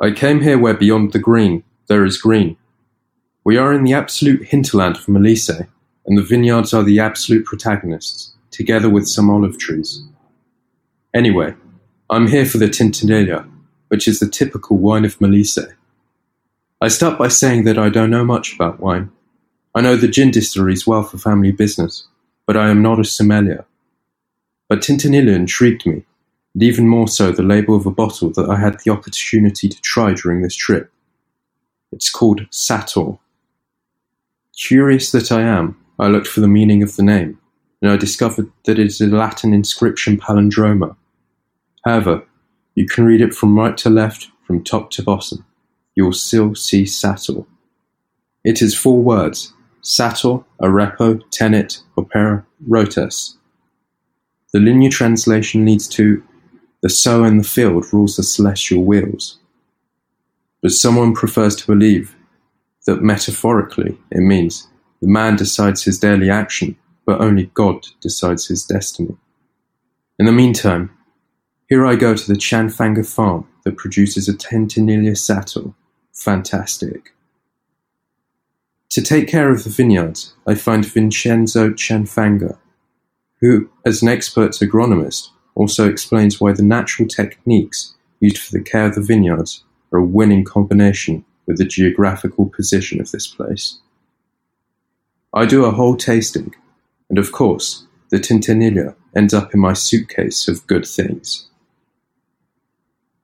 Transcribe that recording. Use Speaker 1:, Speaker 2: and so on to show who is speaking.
Speaker 1: I came here where beyond the green there is green. We are in the absolute hinterland of Molise, and the vineyards are the absolute protagonists, together with some olive trees. Anyway, I'm here for the Tintinella, which is the typical wine of Molise. I start by saying that I don't know much about wine. I know the gin distilleries well for family business, but I am not a sommelier. But Tintinella intrigued me, and even more so the label of a bottle that I had the opportunity to try during this trip. It's called Sator. Curious that I am, I looked for the meaning of the name, and I discovered that it is a Latin inscription palindroma. However, you can read it from right to left, from top to bottom you will still see Sator. It is four words: Sator, Arepo, Tenet, Opera, Rotas. The linear translation leads to the sower in the field rules the celestial wheels. But someone prefers to believe that metaphorically it means the man decides his daily action, but only God decides his destiny. In the meantime, here I go to the Cianfagna farm that produces a Tintinella Sator fantastic. To take care of the vineyards, I find Vincenzo Cianfagna, who, as an expert agronomist, also explains why the natural techniques used for the care of the vineyards are a winning combination with the geographical position of this place. I do a whole tasting, and of course, the Tintinella ends up in my suitcase of good things.